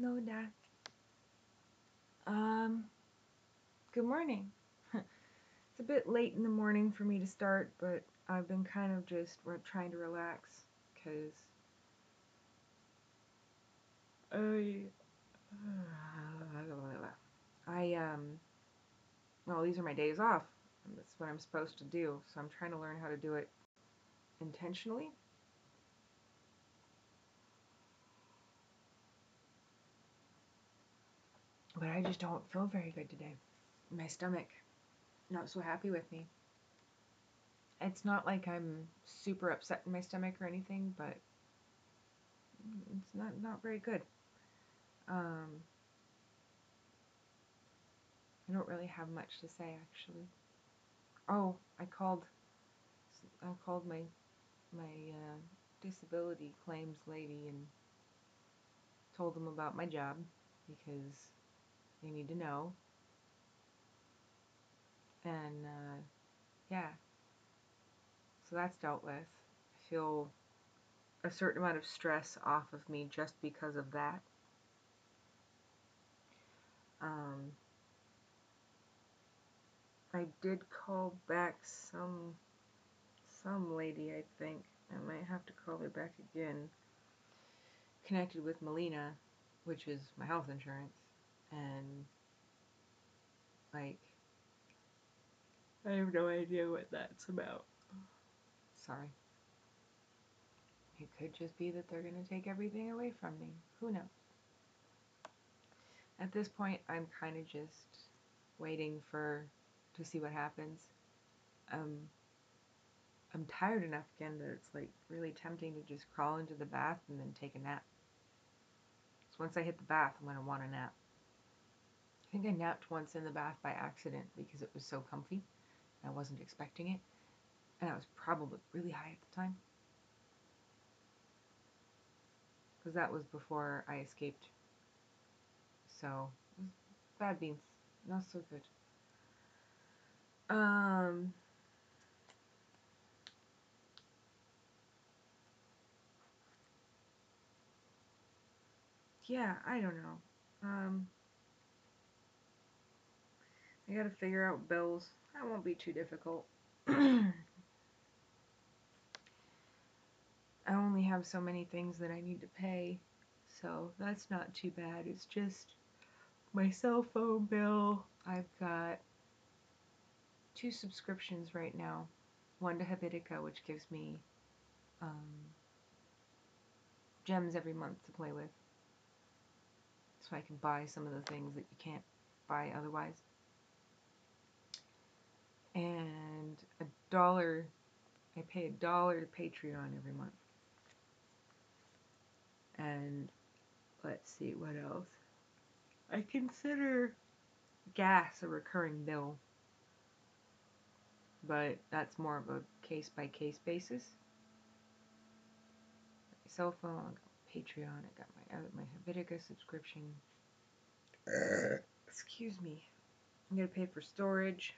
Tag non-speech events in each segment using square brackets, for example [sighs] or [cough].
Loda. Um, good morning. [laughs] it's a bit late in the morning for me to start, but I've been kind of just trying to relax because I, [sighs] I, um, well, these are my days off. That's what I'm supposed to do, so I'm trying to learn how to do it intentionally. But I just don't feel very good today. My stomach, not so happy with me. It's not like I'm super upset in my stomach or anything, but it's not not very good. Um, I don't really have much to say actually. Oh, I called. I called my my uh, disability claims lady and told them about my job because they need to know. And uh, yeah, so that's dealt with. I feel a certain amount of stress off of me just because of that. Um, I did call back some some lady, I think. I might have to call her back again. Connected with Molina, which is my health insurance, and like I have no idea what that's about. Sorry. It could just be that they're going to take everything away from me. Who knows? At this point, I'm kind of just waiting for to see what happens. Um, I'm tired enough again that it's like really tempting to just crawl into the bath and then take a nap. So once I hit the bath, I'm going to want a nap. I think I napped once in the bath by accident because it was so comfy. I wasn't expecting it. And I was probably really high at the time. Because that was before I escaped. So, bad beans. Not so good. Um, yeah, I don't know. Um, I gotta figure out bills. That won't be too difficult. [clears throat] I only have so many things that I need to pay, so that's not too bad. It's just my cell phone bill. I've got two subscriptions right now. One to Habitica, which gives me um, gems every month to play with. So I can buy some of the things that you can't buy otherwise. And a dollar, I pay a dollar to Patreon every month. And let's see, what else? I consider gas a recurring bill, but that's more of a case by case basis. My cell phone, I got Patreon, I got my uh, my Habitica subscription. excuse me. I'm gonna pay for storage.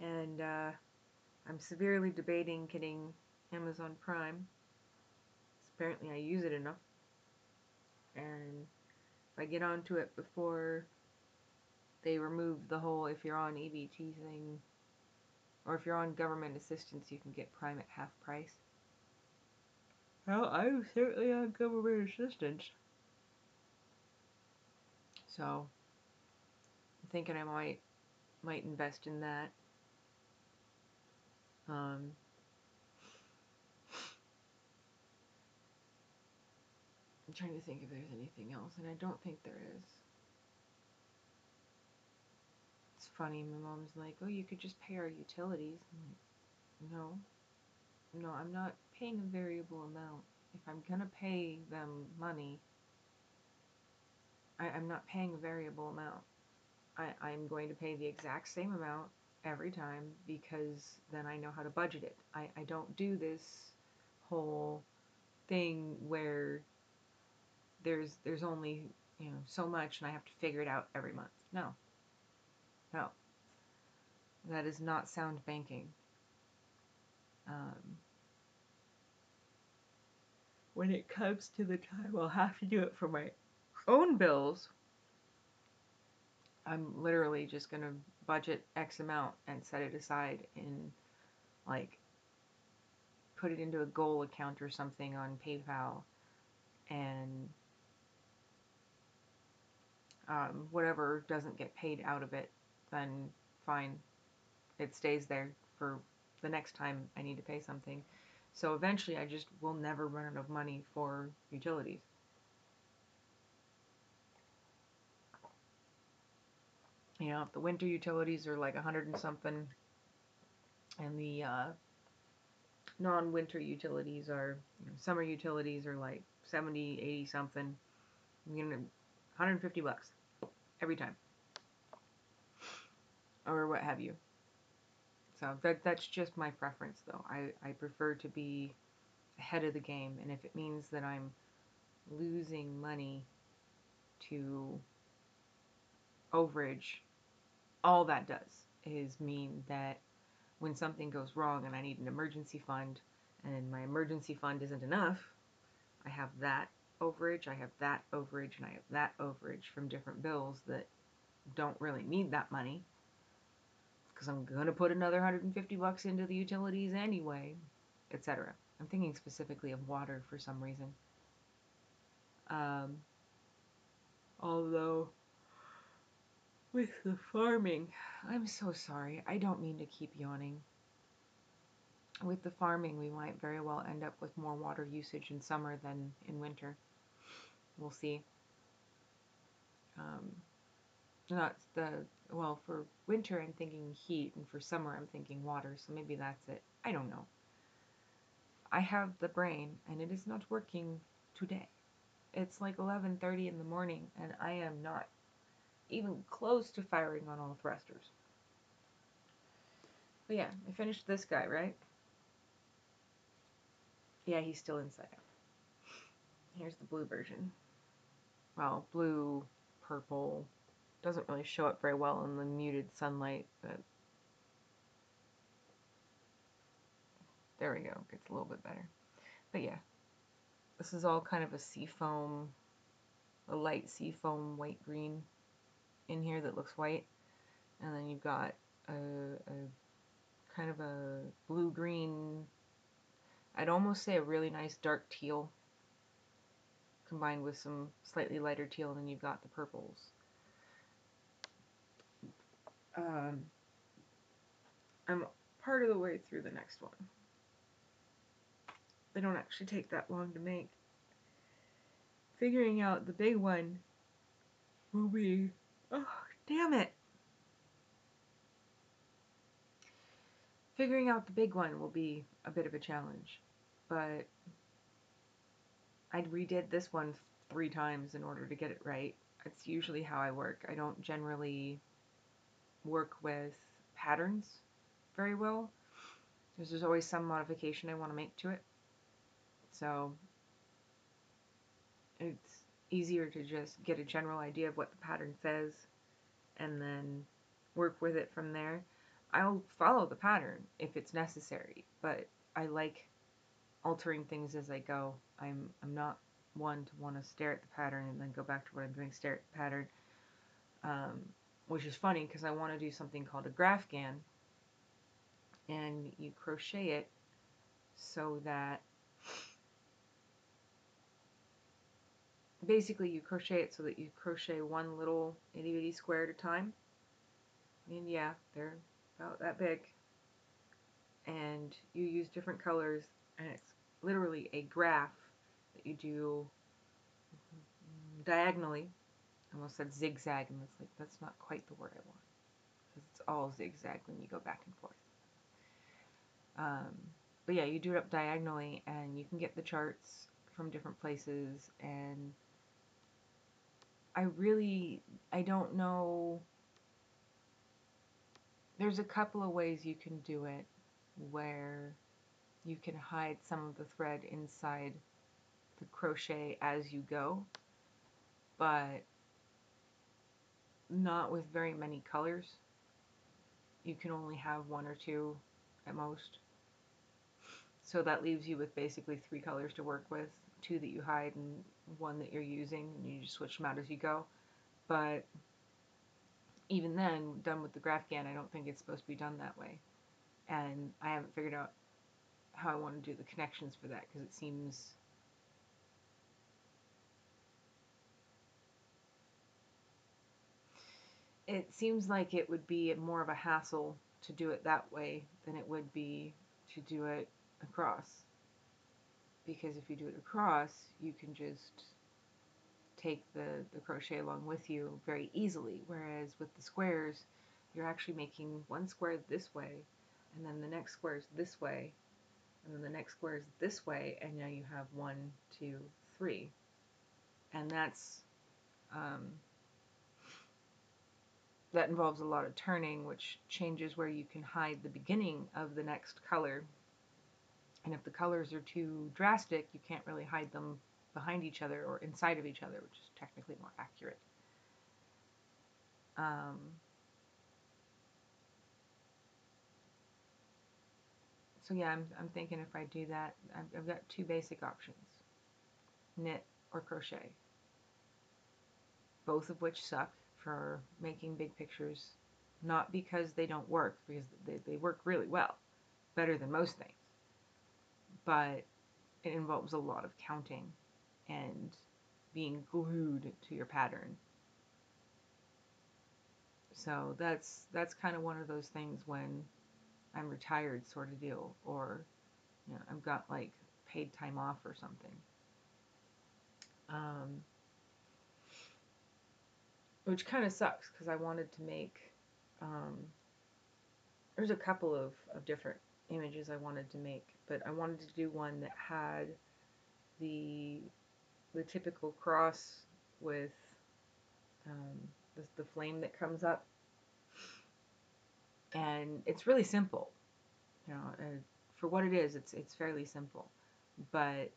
And uh, I'm severely debating getting Amazon Prime. Apparently, I use it enough. And if I get onto it before they remove the whole if you're on EBT thing, or if you're on government assistance, you can get Prime at half price. Well, I'm certainly on government assistance. So, I'm thinking I might might invest in that. Um, I'm trying to think if there's anything else, and I don't think there is. It's funny, my mom's like, oh, you could just pay our utilities. I'm like, no. No, I'm not paying a variable amount. If I'm gonna pay them money, I, am not paying a variable amount. I, I'm going to pay the exact same amount every time because then I know how to budget it. I, I don't do this whole thing where there's there's only you know so much and I have to figure it out every month. No. No. That is not sound banking. Um, when it comes to the time I'll have to do it for my own bills, I'm literally just going to budget X amount and set it aside in like put it into a goal account or something on PayPal and um, whatever doesn't get paid out of it, then fine. It stays there for the next time I need to pay something. So eventually I just will never run out of money for utilities. You know, the winter utilities are like a hundred and something, and the uh, non-winter utilities are, you know, summer utilities are like 70, 80 something, you know, 150 bucks every time, or what have you. So that that's just my preference, though. I I prefer to be ahead of the game, and if it means that I'm losing money to overage, all that does is mean that when something goes wrong and I need an emergency fund, and my emergency fund isn't enough, I have that overage, I have that overage, and I have that overage from different bills that don't really need that money because I'm going to put another 150 bucks into the utilities anyway, etc. I'm thinking specifically of water for some reason. Um, although, with the farming, I'm so sorry. I don't mean to keep yawning. With the farming, we might very well end up with more water usage in summer than in winter. We'll see. Um, not the well for winter I'm thinking heat and for summer I'm thinking water so maybe that's it I don't know I have the brain and it is not working today it's like 11:30 in the morning and I am not even close to firing on all thrusters but yeah I finished this guy right yeah he's still inside out here's the blue version well blue purple doesn't really show up very well in the muted sunlight, but there we go. Gets a little bit better. But yeah, this is all kind of a seafoam, a light seafoam white green in here that looks white. And then you've got a, a kind of a blue green, I'd almost say a really nice dark teal combined with some slightly lighter teal, and then you've got the purples. Um, I'm part of the way through the next one. They don't actually take that long to make. Figuring out the big one will be. [sighs] Damn it! Figuring out the big one will be a bit of a challenge, but I redid this one three times in order to get it right. It's usually how I work. I don't generally work with patterns very well. There's always some modification I want to make to it. So easier to just get a general idea of what the pattern says and then work with it from there. I'll follow the pattern if it's necessary, but I like altering things as I go. I'm I'm not one to want to stare at the pattern and then go back to what I'm doing, stare at the pattern. Um, which is funny because I want to do something called a graphghan and you crochet it so that basically you crochet it so that you crochet one little itty bitty square at a time and yeah they're about that big and you use different colors and it's literally a graph that you do diagonally almost said zigzag, and it's like that's not quite the word I want because it's all zigzag when you go back and forth. Um, but yeah, you do it up diagonally, and you can get the charts from different places. And I really, I don't know. There's a couple of ways you can do it where you can hide some of the thread inside the crochet as you go, but not with very many colors. You can only have one or two at most. So that leaves you with basically three colors to work with two that you hide and one that you're using, and you just switch them out as you go. But even then, done with the graphghan, I don't think it's supposed to be done that way. And I haven't figured out how I want to do the connections for that because it seems it seems like it would be more of a hassle to do it that way than it would be to do it across. Because if you do it across, you can just take the, the crochet along with you very easily. Whereas with the squares, you're actually making one square this way, and then the next square is this way, and then the next square is this way, and now you have one, two, three. And that's um, that involves a lot of turning, which changes where you can hide the beginning of the next color. And if the colors are too drastic, you can't really hide them behind each other or inside of each other, which is technically more accurate. Um, so yeah, I'm, I'm thinking if I do that, I've, I've got two basic options, knit or crochet, both of which suck for making big pictures, not because they don't work, because they, they work really well, better than most things, but it involves a lot of counting and being glued to your pattern. So that's that's kind of one of those things when I'm retired sort of deal or you know, I've got like paid time off or something. Um, which kind of sucks because I wanted to make. Um, there's a couple of, of different images I wanted to make, but I wanted to do one that had the the typical cross with um, the, the flame that comes up, and it's really simple. You know, uh, for what it is, it's it's fairly simple, but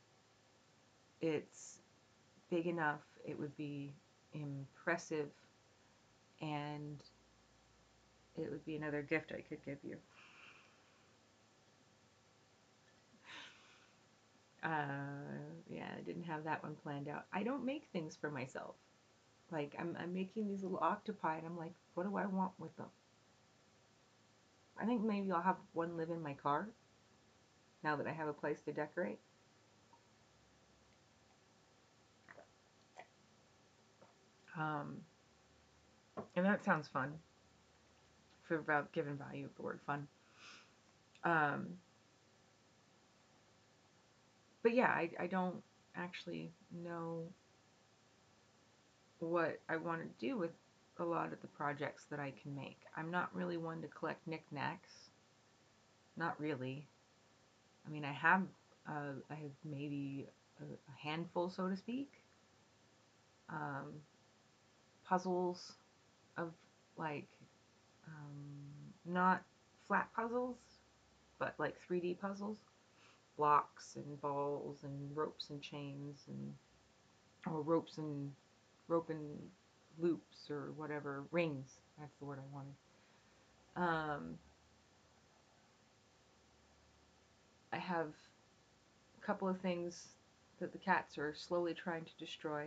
it's big enough. It would be impressive and it would be another gift I could give you. Uh, yeah, I didn't have that one planned out. I don't make things for myself. Like, I'm, I'm making these little octopi, and I'm like, what do I want with them? I think maybe I'll have one live in my car, now that I have a place to decorate. Um, and that sounds fun. For about given value of the word fun. Um, but yeah, I, I don't actually know what I want to do with a lot of the projects that I can make. I'm not really one to collect knickknacks. Not really. I mean, I have uh, I have maybe a, handful, so to speak. Um, puzzles of like um, not flat puzzles, but like 3D puzzles, blocks and balls and ropes and chains and or ropes and rope and loops or whatever rings. That's the word I wanted. Um, I have a couple of things that the cats are slowly trying to destroy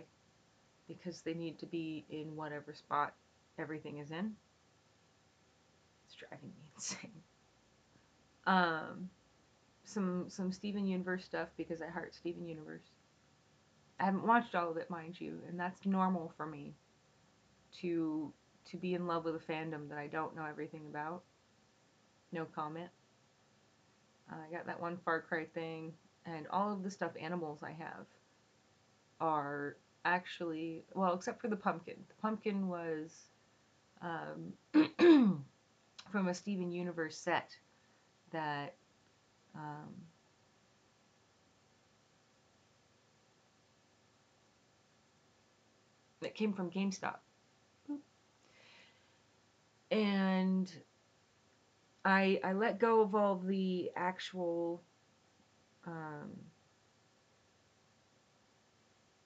because they need to be in whatever spot everything is in. It's driving me [laughs] insane. Um, some some Steven Universe stuff because I heart Steven Universe. I haven't watched all of it, mind you, and that's normal for me to to be in love with a fandom that I don't know everything about. No comment. Uh, I got that one Far Cry thing, and all of the stuffed animals I have are actually well, except for the pumpkin. The pumpkin was um, [clears throat] from a Steven Universe set that um, that came from GameStop. And I I let go of all the actual um,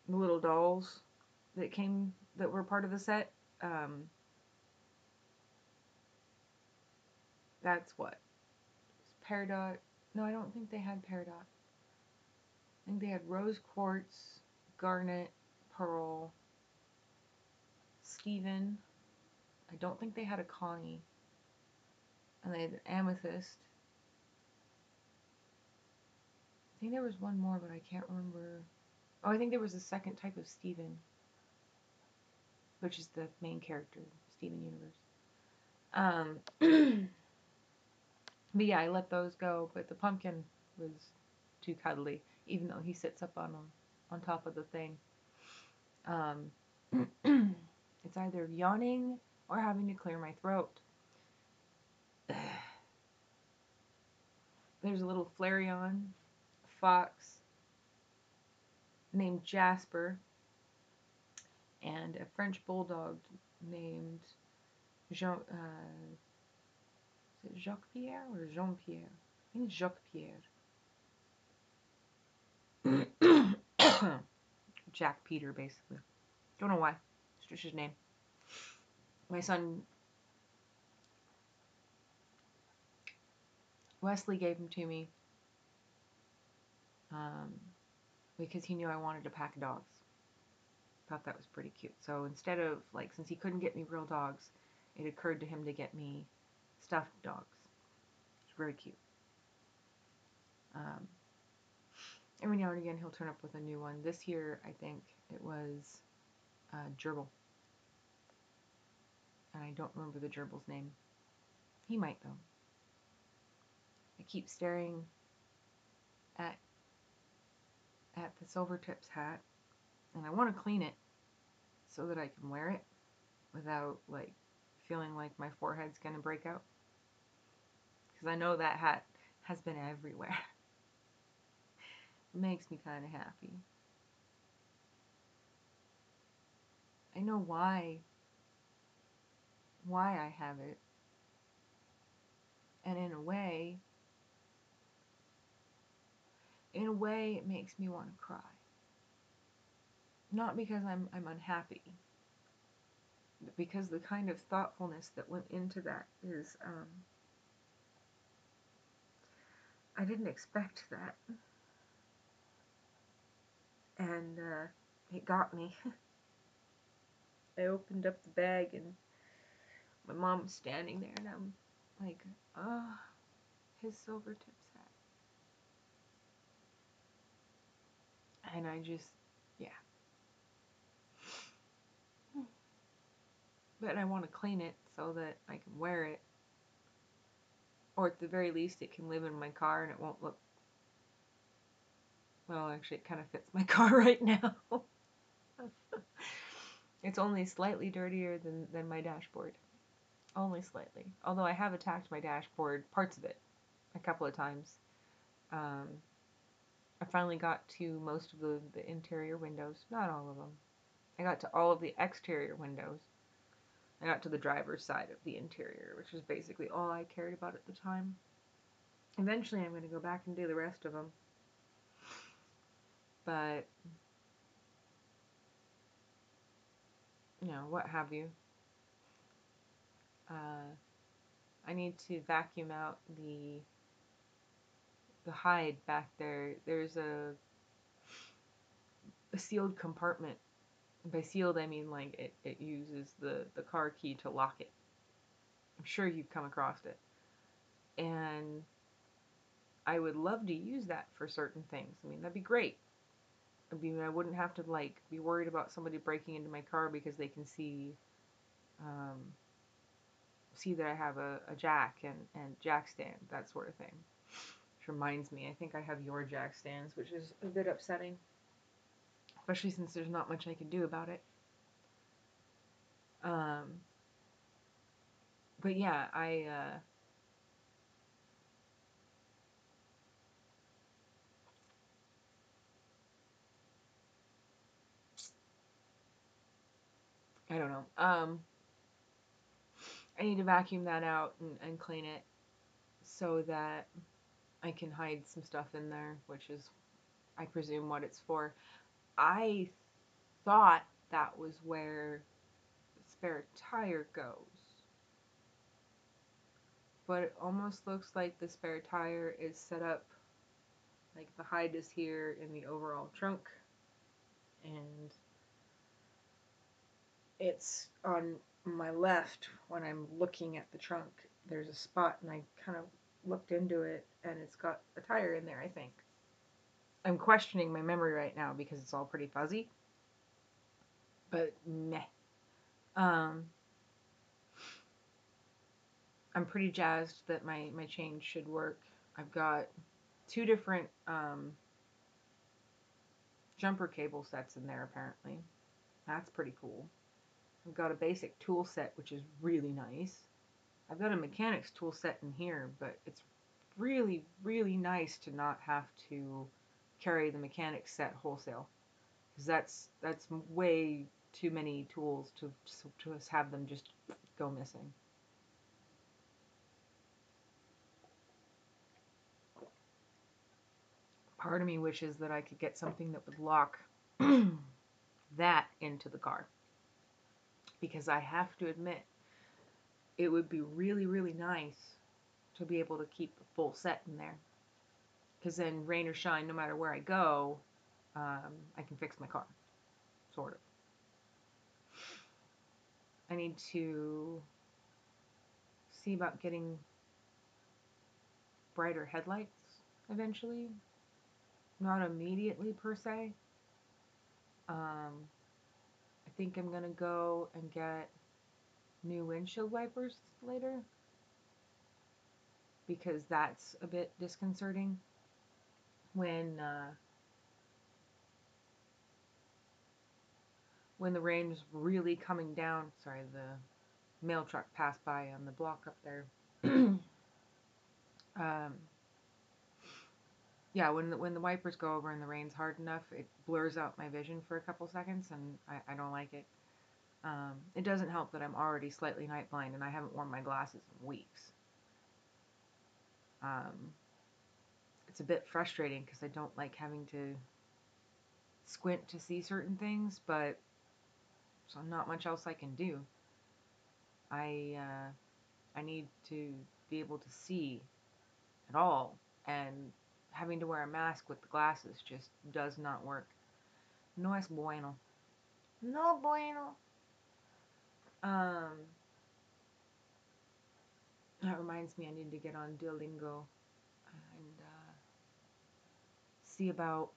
little dolls that came that were part of the set. Um, that's what Peridot, No, I don't think they had peridot. I think they had rose quartz, garnet, pearl, Steven. I don't think they had a Connie. And they had amethyst. I think there was one more, but I can't remember. Oh, I think there was a second type of Steven, which is the main character, Steven Universe. Um, [clears throat] but yeah, I let those go. But the pumpkin was too cuddly, even though he sits up on on top of the thing. Um, [clears throat] it's either yawning or having to clear my throat. [sighs] There's a little Flareon fox named Jasper and a French bulldog named Jean. Uh, Jacques Pierre or Jean Pierre? I think Jacques Pierre. [coughs] Jack Peter, basically. Don't know why. It's just his name. My son Wesley gave him to me um, because he knew I wanted a pack of dogs. Thought that was pretty cute. So instead of, like, since he couldn't get me real dogs, it occurred to him to get me stuffed dogs. It's very cute. Um, every now and again, he'll turn up with a new one. This year, I think it was uh, Gerbil. And I don't remember the gerbil's name. He might, though. I keep staring at at the Silvertips hat, and I want to clean it so that I can wear it without like feeling like my forehead's gonna break out. Because I know that hat has been everywhere. [laughs] it makes me kind of happy. I know why why I have it. And in a way, in a way, it makes me want to cry. Not because I'm, I'm unhappy, because the kind of thoughtfulness that went into that is, um, I didn't expect that. And uh, it got me. [laughs] I opened up the bag and my mom was standing there, and I'm like, oh, his Silvertips hat. and I just, yeah. But I want to clean it so that I can wear it. Or at the very least, it can live in my car and it won't look. Well, actually, it kind of fits my [laughs] car right now. it's only slightly dirtier than, than my dashboard. Only slightly. Although I have attacked my dashboard, parts of it, a couple of times. Um, I finally got to most of the, the interior windows, not all of them. I got to all of the exterior windows. I got to the driver's side of the interior, which was basically all I cared about at the time. Eventually, I'm going to go back and do the rest of them. But, you know, what have you. Uh, I need to vacuum out the the hide back there. There's a a sealed compartment. By sealed, I mean like it, it uses the, the car key to lock it. I'm sure you've come across it. And I would love to use that for certain things. I mean, that'd be great. I mean, I wouldn't have to like be worried about somebody breaking into my car because they can see um, see that I have a, a jack and, and jack stand, that sort of thing Which reminds me, I think I have your jack stands, which is a bit upsetting. Especially since there's not much I can do about it. Um, but yeah, I, uh, I don't know. Um, I need to vacuum that out and, and clean it so that I can hide some stuff in there, which is, I presume, what it's for. I thought that was where the spare tire goes. But it almost looks like the spare tire is set up Like the hide is here in the overall trunk, and it's on my left when I'm looking at the trunk. There's a spot, and I kind of looked into it, and it's got a tire in there, I think. I'm questioning my memory right now because it's all pretty fuzzy. But meh. Um, I'm pretty jazzed that my, my change should work. I've got two different um, jumper cable sets in there apparently. That's pretty cool. I've got a basic tool set which is really nice. I've got a mechanics tool set in here, but it's really, really nice to not have to carry the mechanics set wholesale. Because that's that's way too many tools to to have them just go missing. Part of me wishes that I could get something that would lock [clears throat] that into the car. Because I have to admit, it would be really, really nice to be able to keep the full set in there. Because then, rain or shine, no matter where I go, um, I can fix my car. Sort of. I need to see about getting brighter headlights eventually. Not immediately per se. Um, I think I'm gonna go and get new windshield wipers later because that's a bit disconcerting when uh, when the rain was really coming down. Sorry, the mail truck passed by on the block up there. [clears throat] um, yeah, when the, when the wipers go over and the rain's hard enough, it blurs out my vision for a couple seconds, and I, I don't like it. Um, it doesn't help that I'm already slightly night blind and I haven't worn my glasses in weeks. Um, it's a bit frustrating because I don't like having to squint to see certain things, but so not much else I can do. I uh, I need to be able to see at all, and having to wear a mask with the glasses just does not work. No es bueno. No bueno. Um, that reminds me, I need to get on Duolingo and uh, see about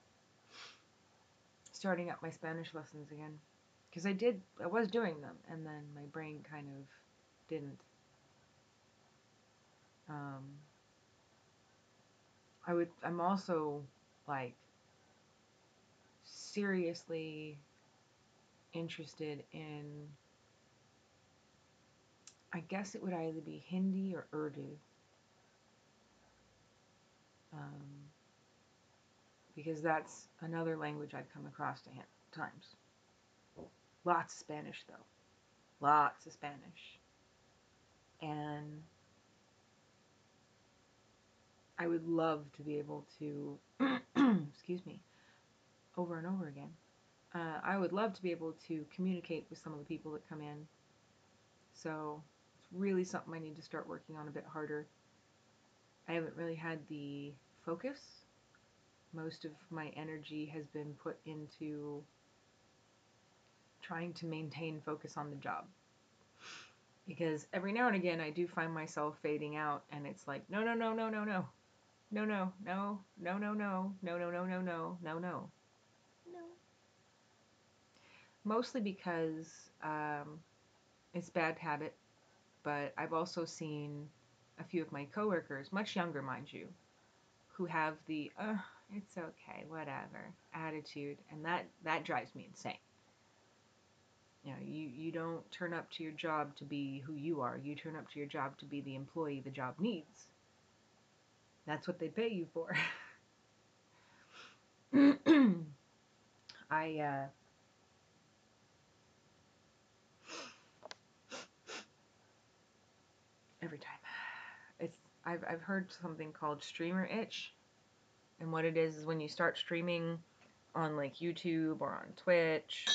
starting up my Spanish lessons again. Because I did I was doing them and then my brain kind of didn't. Um, I would I'm also like seriously interested in I guess it would either be Hindi or Urdu. Um, because that's another language I've come across to him, times Lots of Spanish, though. Lots of Spanish. And I would love to be able to, [clears throat] excuse me, over and over again. Uh, I would love to be able to communicate with some of the people that come in. So it's really something I need to start working on a bit harder. I haven't really had the focus. Most of my energy has been put into trying to maintain focus on the job. Because every now and again I do find myself fading out and it's like, no, no, no, no, no, no. No, no, no, no, no, no, no, no, no, no, no, no, no. No. Mostly because um, it's bad habit, but I've also seen a few of my coworkers, much younger, mind you, who have the uh, it's okay, whatever attitude, and that that drives me insane. You know, you, you don't turn up to your job to be who you are. You turn up to your job to be the employee the job needs. That's what they pay you for. I uh, every time it's I've I've heard something called streamer itch, and what it is is when you start streaming on like YouTube or on Twitch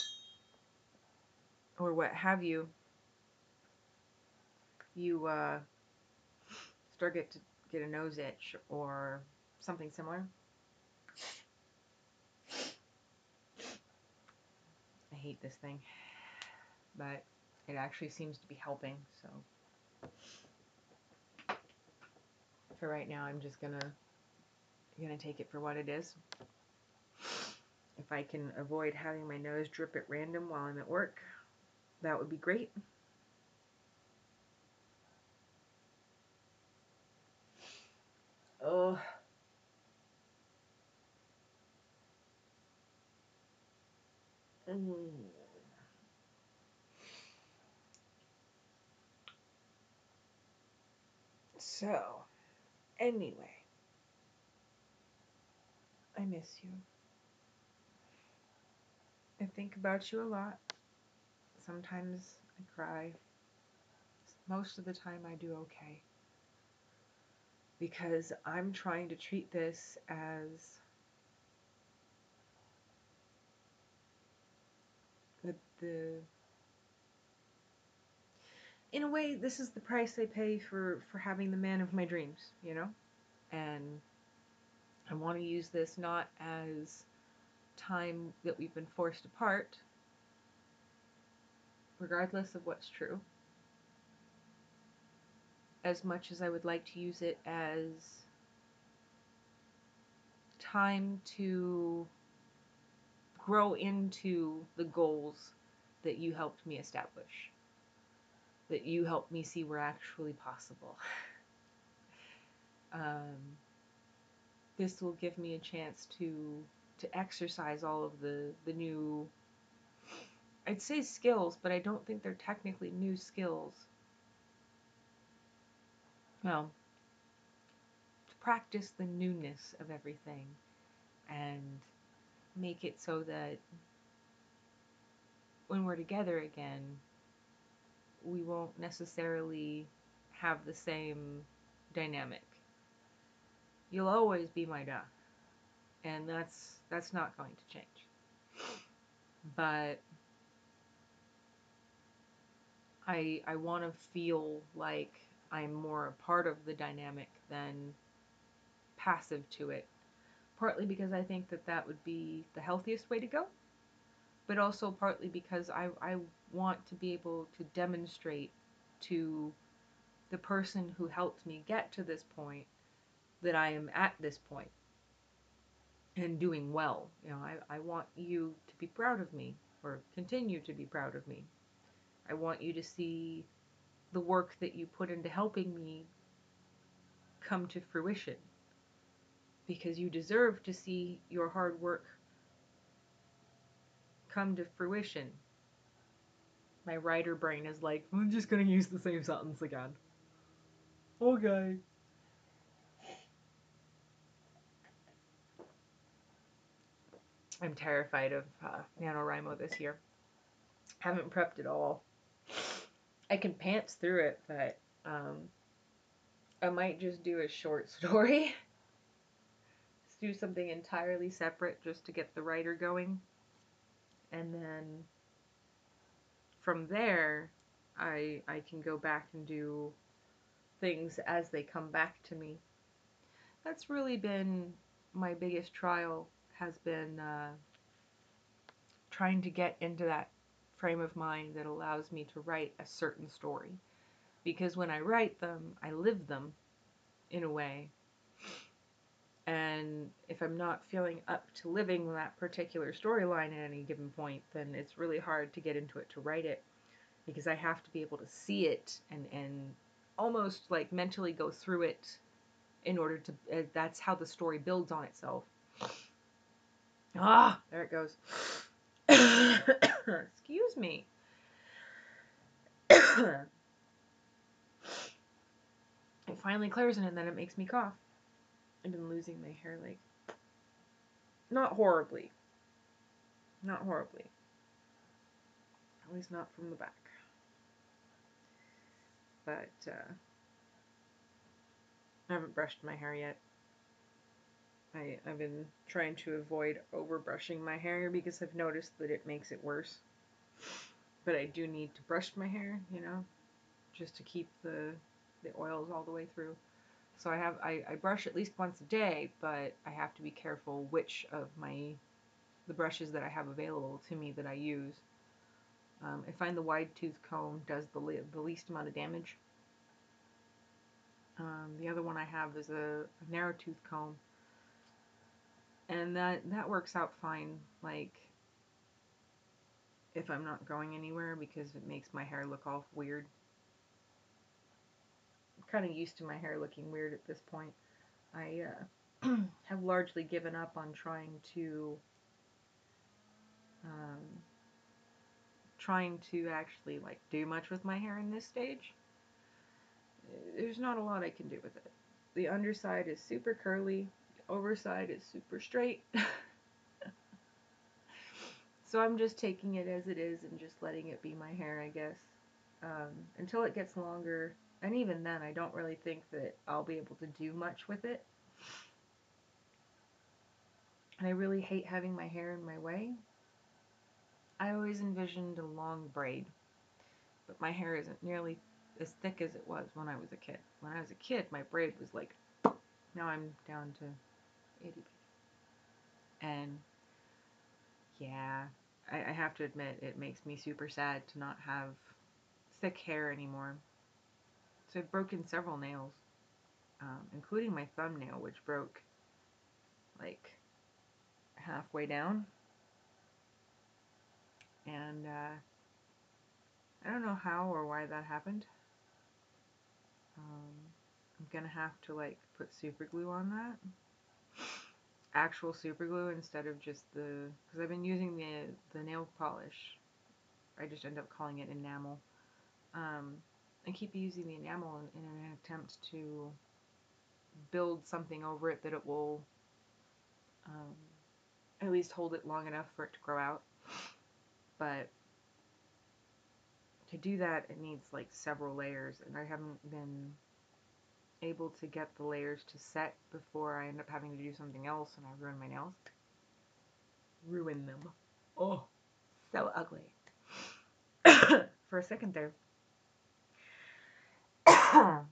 or what have you, you uh, start get to get a nose itch or something similar. I hate this thing, but it actually seems to be helping. So for right now, I'm just gonna gonna take it for what it is. If I can avoid having my nose drip at random while I'm at work, that would be great. Oh. Mm. So, anyway, I miss you. I think about you a lot. Sometimes I cry. Most of the time, I do okay. Because I'm trying to treat this as the, the in a way, this is the price I pay for, for having the man of my dreams, you know? And I want to use this not as time that we've been forced apart, regardless of what's true, as much as I would like to use it as time to grow into the goals that you helped me establish that you helped me see were actually possible. [laughs] um, this will give me a chance to to exercise all of the the new I'd say skills, but I don't think they're technically new skills. Well, to practice the newness of everything and make it so that when we're together again, we won't necessarily have the same dynamic. You'll always be my duck, and that's that's not going to change. But I I want to feel like I'm more a part of the dynamic than passive to it. Partly because I think that that would be the healthiest way to go, but also partly because I I want to be able to demonstrate to the person who helped me get to this point that I am at this point and doing well. You know, I, I want you to be proud of me or continue to be proud of me. I want you to see the work that you put into helping me come to fruition because you deserve to see your hard work come to fruition my writer brain is like, I'm just gonna use the same sentence again. Okay. I'm terrified of uh, NaNoWriMo this year. Haven't prepped at all. I can pants through it, but um, I might just do a short [laughs] story. just do something entirely separate just to get the writer going. And then from there, I I can go back and do things as they come back to me. That's really been my biggest trial has been uh, trying to get into that frame of mind that allows me to write a certain story. Because when I write them, I live them in a way. And if I'm not feeling up to living that particular storyline at any given point, then it's really hard to get into it to write it because I have to be able to see it and, and almost like mentally go through it in order to. Uh, that's how the story builds on itself. Ah, there it goes. [coughs] Excuse me. [coughs] it finally clears in and then it makes me cough. I've been losing my hair like not horribly. Not horribly. At least not from the back. But uh, I haven't brushed my hair yet. I, I've been trying to avoid over brushing my hair because I've noticed that it makes it worse. But I do need to brush my hair, you know, just to keep the the oils all the way through. So I have I, I brush at least once a day, but I have to be careful which of my the brushes that I have available to me that I use Um, I find the wide tooth comb does the, le- the least amount of damage. Um, the other one I have is a, a narrow tooth comb, and that that works out fine. Like if I'm not going anywhere because it makes my hair look all weird. I'm kind of used to my hair looking weird at this point. I uh, [clears throat] have largely given up on trying to um, trying to actually like do much with my hair in this stage. There's not a lot I can do with it. The underside is super curly, overside is super straight. [laughs] so I'm just taking it as it is and just letting it be my hair, I guess. Um, until it gets longer, and even then, I don't really think that I'll be able to do much with it. And I really hate having my hair in my way. I always envisioned a long braid, but my hair isn't nearly as thick as it was when I was a kid. When I was a kid, my braid was like, now I'm down to 80 And yeah, I, I have to admit, it makes me super sad to not have thick hair anymore. So I've broken several nails, um, including my thumbnail, which broke like halfway down. And uh, I don't know how or why that happened. Um, I'm gonna have to like put super glue on that. Actual super glue instead of just the because I've been using the the nail polish. I just end up calling it enamel. Um, I keep using the enamel in, in an attempt to build something over it that it will um, at least hold it long enough for it to grow out. But to do that, it needs like several layers, and I haven't been able to get the layers to set before I end up having to do something else and I ruin my nails. Ruin them. Oh, so ugly. [coughs] For a second there. [coughs]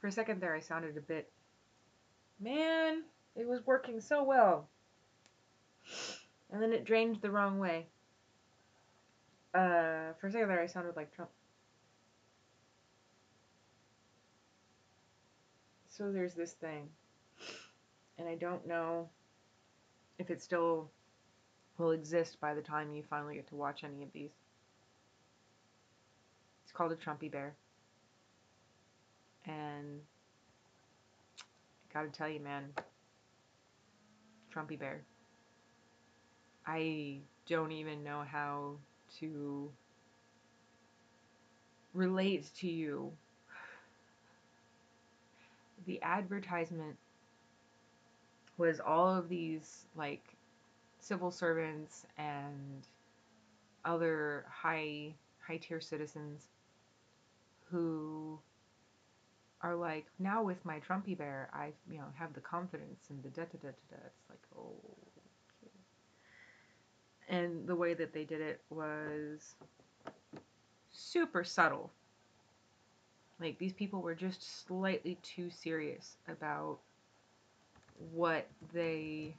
For a second there, I sounded a bit. Man, it was working so well. And then it drained the wrong way. Uh, for a second there, I sounded like Trump. So there's this thing. And I don't know if it still will exist by the time you finally get to watch any of these. It's called a Trumpy Bear. And I gotta tell you, man, Trumpy Bear. I don't even know how to relate to you. The advertisement was all of these like civil servants and other high high tier citizens who are like now with my Trumpy bear I you know have the confidence and the da da da da da it's like oh okay. and the way that they did it was super subtle like these people were just slightly too serious about what they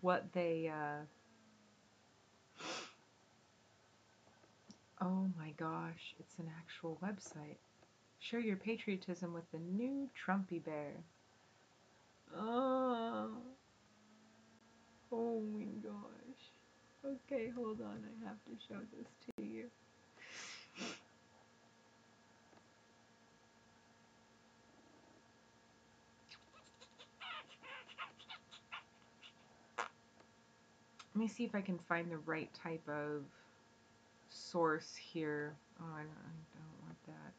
what they uh oh my gosh it's an actual website. Share your patriotism with the new trumpy bear. Oh oh my gosh. Okay hold on. I have to show this to you Let me see if I can find the right type of source here. Oh, I don't, I don't want that.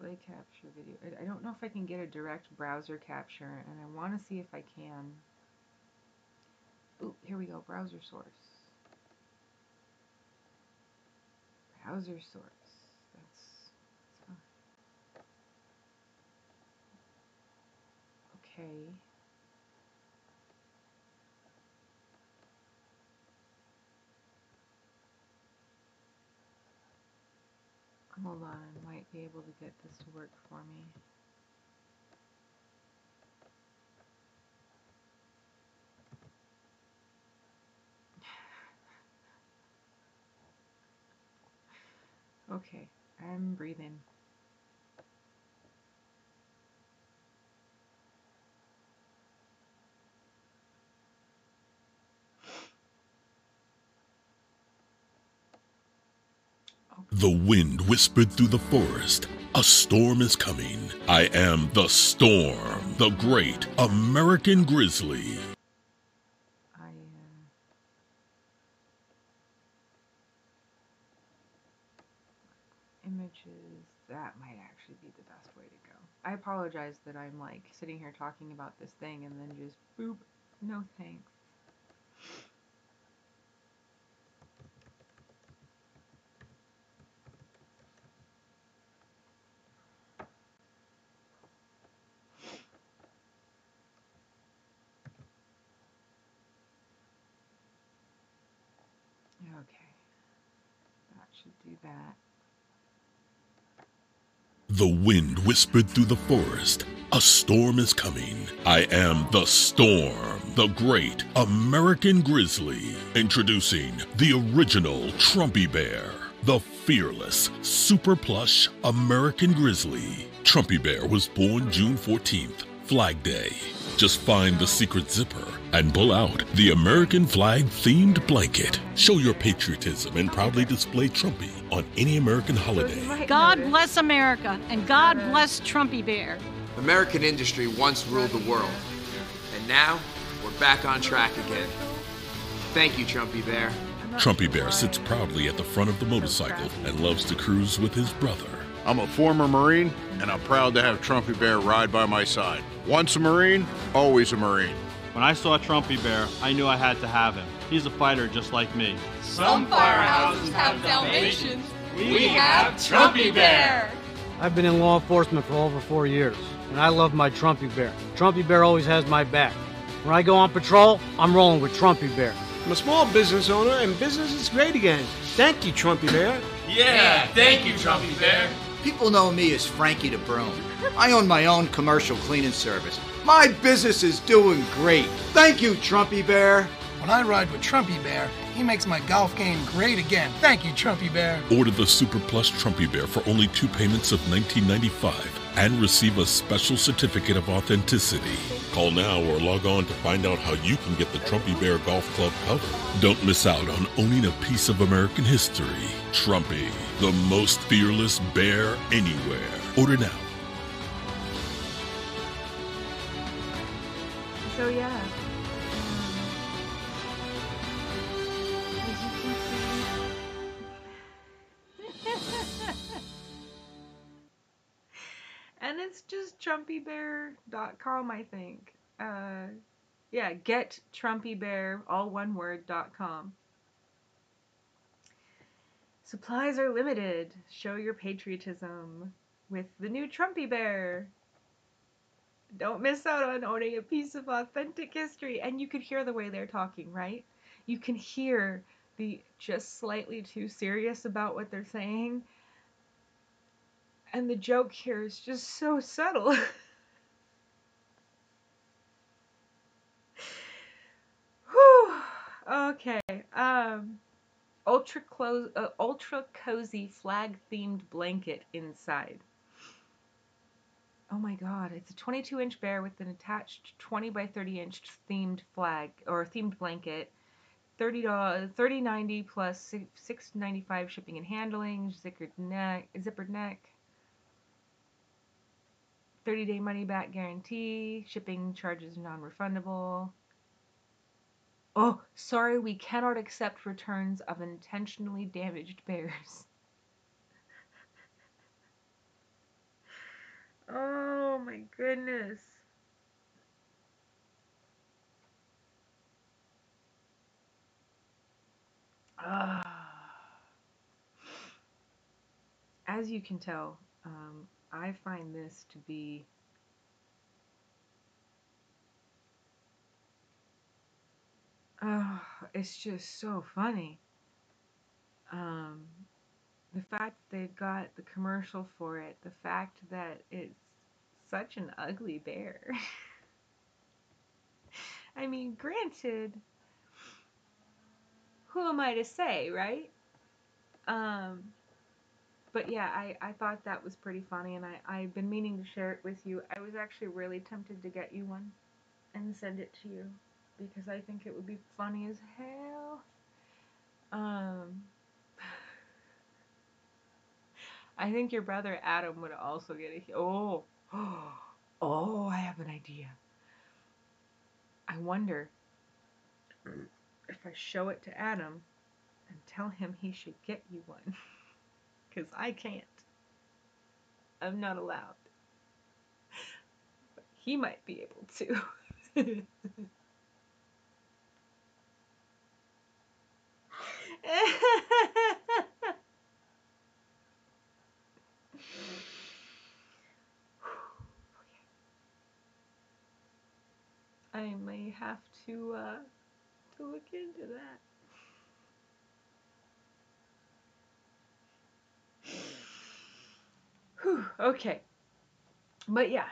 Display capture video. I, I don't know if I can get a direct browser capture, and I want to see if I can. Ooh, here we go. Browser source. Browser source. That's, that's okay. Hold on, might be able to get this to work for me. [laughs] okay, I'm breathing. The wind whispered through the forest. A storm is coming. I am the storm, the great American grizzly. I uh, images that might actually be the best way to go. I apologize that I'm like sitting here talking about this thing and then just boop. No thanks. Okay. That should do that. The wind whispered through the forest. A storm is coming. I am the storm, the great American grizzly. Introducing the original Trumpy Bear, the fearless, super plush American grizzly. Trumpy Bear was born June 14th, Flag Day. Just find the secret zipper and pull out the American flag themed blanket. Show your patriotism and proudly display Trumpy on any American holiday. God bless America and God bless Trumpy Bear. American industry once ruled the world, and now we're back on track again. Thank you, Trumpy Bear. Trumpy Bear sits proudly at the front of the motorcycle and loves to cruise with his brother. I'm a former Marine, and I'm proud to have Trumpy Bear ride by my side. Once a Marine, always a Marine. When I saw Trumpy Bear, I knew I had to have him. He's a fighter just like me. Some firehouses have Dalmatians. We have Trumpy Bear. I've been in law enforcement for over four years, and I love my Trumpy Bear. Trumpy Bear always has my back. When I go on patrol, I'm rolling with Trumpy Bear. I'm a small business owner, and business is great again. Thank you, Trumpy Bear. Yeah, thank you, Trumpy Bear. People know me as Frankie the Broom. I own my own commercial cleaning service. My business is doing great. Thank you, Trumpy Bear. When I ride with Trumpy Bear, he makes my golf game great again. Thank you, Trumpy Bear. Order the Super Plus Trumpy Bear for only two payments of $19.95 and receive a special certificate of authenticity. Call now or log on to find out how you can get the Trumpy Bear Golf Club cover. Don't miss out on owning a piece of American history. Trumpy, the most fearless bear anywhere. Order now. So yeah. Um, and it's just trumpybear.com, I think. Uh, yeah, get trumpybear, all one word, com. Supplies are limited. Show your patriotism with the new Trumpy Bear. Don't miss out on owning a piece of authentic history. And you can hear the way they're talking, right? You can hear the just slightly too serious about what they're saying. And the joke here is just so subtle. [laughs] Whew. Okay. Um ultra close uh, ultra cozy flag themed blanket inside. Oh my god, it's a 22 inch bear with an attached 20 by 30 inch themed flag or themed blanket. 30 dollars 30 90 plus 6 695 shipping and handling, zippered neck, zippered neck. 30 day money back guarantee, shipping charges non-refundable. Oh, sorry, we cannot accept returns of intentionally damaged [laughs] bears. Oh my goodness. Ah. As you can tell, um, I find this to be Oh, it's just so funny. Um, the fact they've got the commercial for it, the fact that it's such an ugly bear. [laughs] I mean, granted, who am I to say, right? Um, but yeah, I, I thought that was pretty funny, and I, I've been meaning to share it with you. I was actually really tempted to get you one and send it to you because I think it would be funny as hell. Um, I think your brother Adam would also get a. Oh, [gasps] oh, I have an idea. I wonder if I show it to Adam and tell him he should get you one. [laughs] Because I can't. I'm not allowed. But he might be able to. [laughs] I may have to uh, to look into that. Whew, okay. But yeah.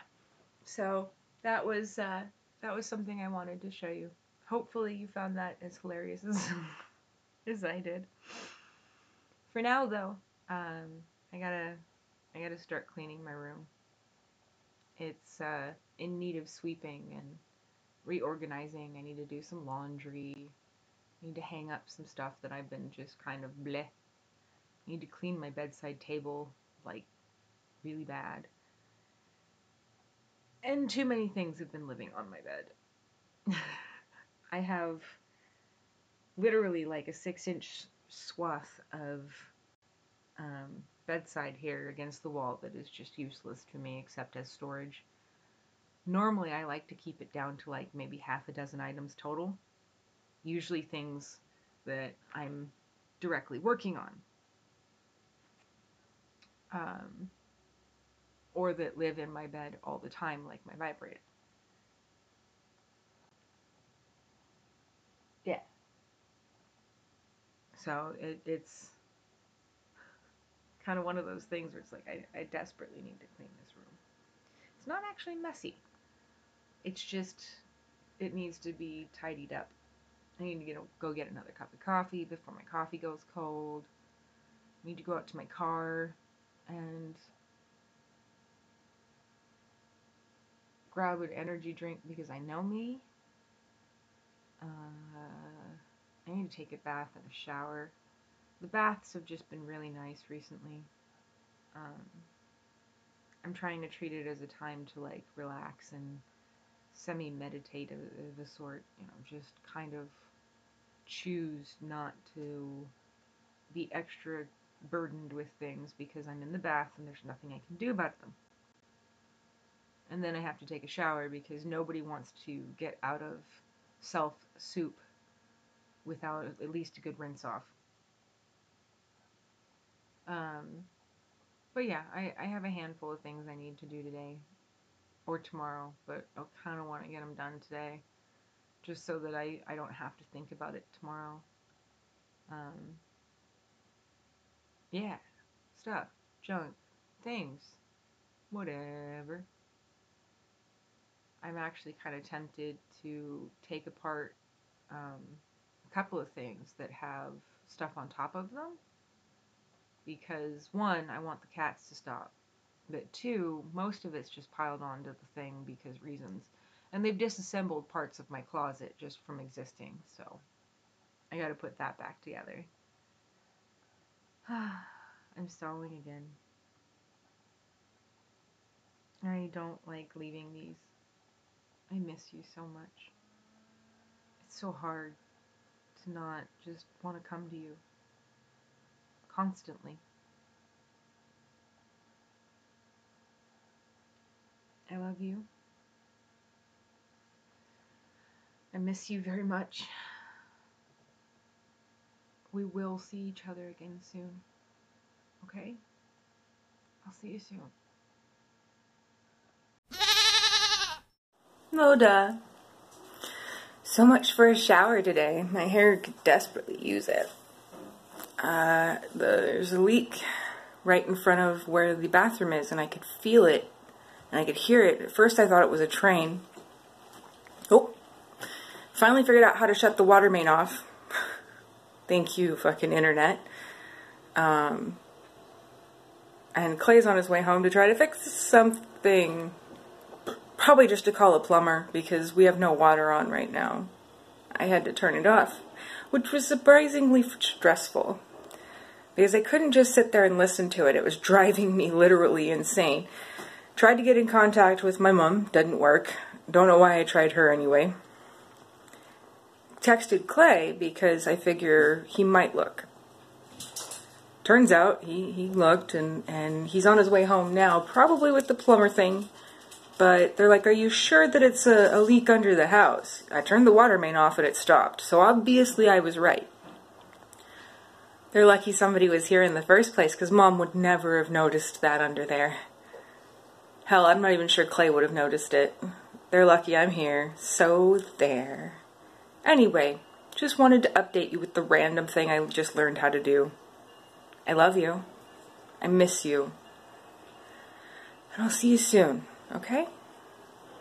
So that was uh, that was something I wanted to show you. Hopefully you found that as hilarious as [laughs] as I did. For now though, um, I gotta I gotta start cleaning my room. It's uh, in need of sweeping and reorganizing. I need to do some laundry. I need to hang up some stuff that I've been just kind of bleh. I need to clean my bedside table like really bad. And too many things have been living on my bed. [laughs] I have literally like a six inch swath of um, bedside here against the wall that is just useless to me except as storage. Normally, I like to keep it down to like maybe half a dozen items total. Usually, things that I'm directly working on. Um, or that live in my bed all the time, like my vibrator. Yeah. So it, it's kind of one of those things where it's like I, I desperately need to clean this room. It's not actually messy. It's just it needs to be tidied up. I need to get a, go get another cup of coffee before my coffee goes cold. I need to go out to my car and grab an energy drink because I know me. Uh, I need to take a bath and a shower. The baths have just been really nice recently. Um, I'm trying to treat it as a time to like relax and semi-meditative sort. You know, just kind of choose not to be extra burdened with things because I'm in the bath and there's nothing I can do about them and then I have to take a shower because nobody wants to get out of self soup without at least a good rinse off. Um, but yeah, I, I have a handful of things I need to do today or tomorrow, but I kind of want to get them done today just so that I, I don't have to think about it tomorrow. Um, yeah, stuff, junk, things, whatever. I'm actually kind of tempted to take apart um, a couple of things that have stuff on top of them. Because, one, I want the cats to stop. But two, most of it's just piled onto the thing because reasons. And they've disassembled parts of my closet just from existing, so I gotta put that back together. [sighs] I'm stalling again. I don't like leaving these I miss you so much. It's so hard to not just want to come to you constantly. I love you. I miss you very much. We will see each other again soon. Okay? I'll see you soon. Moda. So much for a shower today. My hair could desperately use it. Uh, there's a leak right in front of where the bathroom is, and I could feel it, and I could hear it. At first I thought it was a train. Oh, finally figured out how to shut the water main off. [laughs] Thank you, fucking internet. Um, and Clay's on his way home to try to fix something. Probably just to call a plumber because we have no water on right now. I had to turn it off, which was surprisingly stressful because I couldn't just sit there and listen to it. It was [laughs] driving me literally insane. Tried to get in contact with my mom, didn't work. Don't know why I tried her anyway. Texted Clay because I figure he might look. Turns out he, he looked and, and he's on his way home now, probably with the plumber thing. But they're like, Are you sure that it's a, a leak under the house? I turned the water main off and it stopped, so obviously I was right. They're lucky somebody was here in the first place because mom would never have noticed that under there. Hell, I'm not even sure Clay would have noticed it. They're lucky I'm here. So there. Anyway, just wanted to update you with the random thing I just learned how to do. I love you. I miss you. And I'll see you soon, okay?